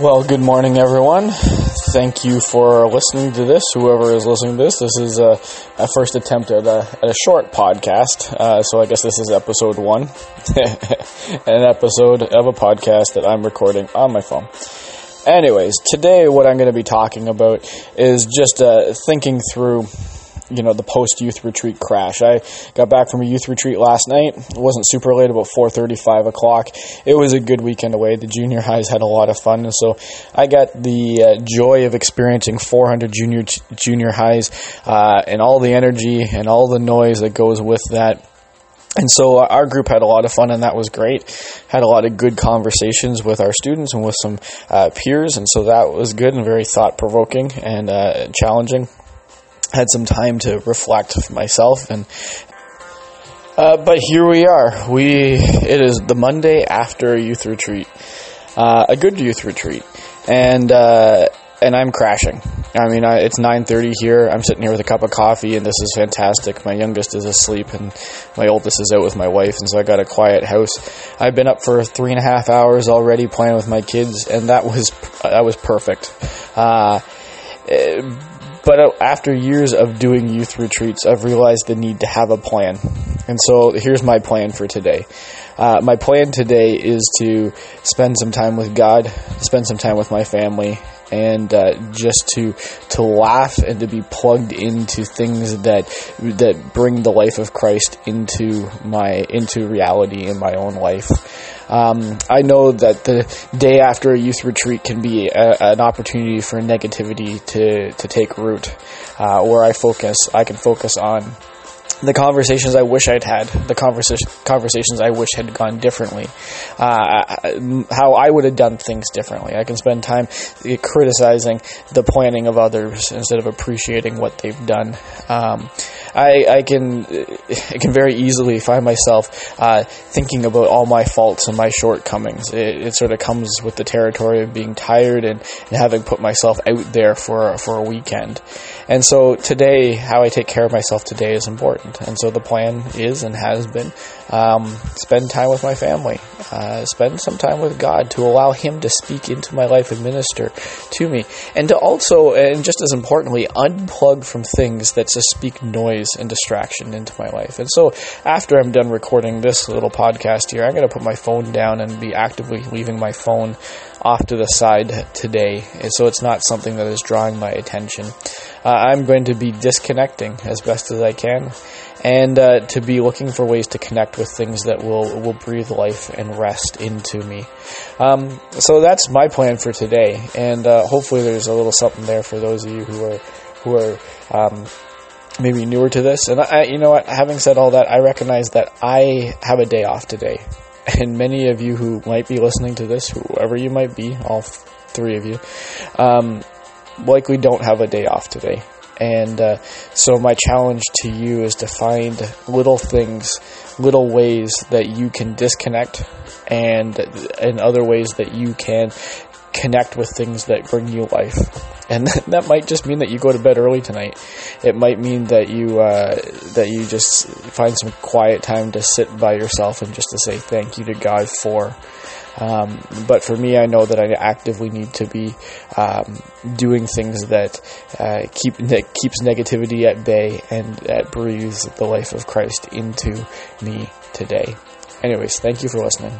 Well, good morning, everyone. Thank you for listening to this. Whoever is listening to this, this is a, a first attempt at a, at a short podcast. Uh, so I guess this is episode one, an episode of a podcast that I'm recording on my phone. Anyways, today what I'm going to be talking about is just uh, thinking through you know the post youth retreat crash. I got back from a youth retreat last night. It wasn't super late, about four thirty, five o'clock. It was a good weekend away. The junior highs had a lot of fun, and so I got the uh, joy of experiencing 400 junior junior highs uh, and all the energy and all the noise that goes with that. And so our group had a lot of fun, and that was great. Had a lot of good conversations with our students and with some uh, peers, and so that was good and very thought provoking and uh, challenging had some time to reflect myself and uh, but here we are. We it is the monday after a youth retreat uh, a good youth retreat. And uh, and i'm crashing. I mean I, it's 9.30 here. I'm sitting here with a cup of coffee and this is fantastic. My youngest is asleep and my oldest is out with my wife. And so i got a quiet house. I've been up for three and a half hours already playing with my kids and that was that was perfect. Uh, but uh, after years of doing youth retreats, I've realized the need to have a plan. And so here's my plan for today. Uh, my plan today is to spend some time with God, spend some time with my family, and uh, just to to laugh and to be plugged into things that that bring the life of Christ into my into reality in my own life. Um, I know that the day after a youth retreat can be a, an opportunity for negativity to, to take root, uh, where I focus, I can focus on the conversations I wish I'd had, the conversation, conversations I wish had gone differently, uh, how I would have done things differently. I can spend time criticizing the planning of others instead of appreciating what they've done. Um, I, I can I can very easily find myself uh, thinking about all my faults and my shortcomings. It, it, sort of comes with the territory of being tired and, and having put myself out there for for a weekend. And so today, how I take care of myself today is important. And so the plan is and has been um, spend time with my family, uh, spend some time with God to allow Him to speak into my life and minister to me, and to also, and just as importantly, unplug from things that just speak noise and distraction into my life. And so after I'm done recording this little podcast here, I'm going to put my phone down and be actively leaving my phone off to the side today, so it's not something that is drawing my attention. Uh, I'm going to be disconnecting as best as I can, and uh, to be looking for ways to connect with things that will will breathe life and rest into me. Um, so that's my plan for today, and uh, hopefully there's a little something there for those of you who are who are. Um, maybe newer to this, and I, you know what? Having said all that, I recognize that I have a day off today, and many of you who might be listening to this, whoever you might be, all three of you, um, likely don't have a day off today. And uh, so, my challenge to you is to find little things, little ways that you can disconnect, and and other ways that you can connect with things that bring you life. And that might just mean that you go to bed early tonight. It might mean that you uh, that you just find some quiet time to sit by yourself and just to say thank you to God for um, but for me, I know that I actively need to be um, doing things that uh, keep that keeps negativity at bay and that breathes the life of Christ into me today. Anyways, thank you for listening.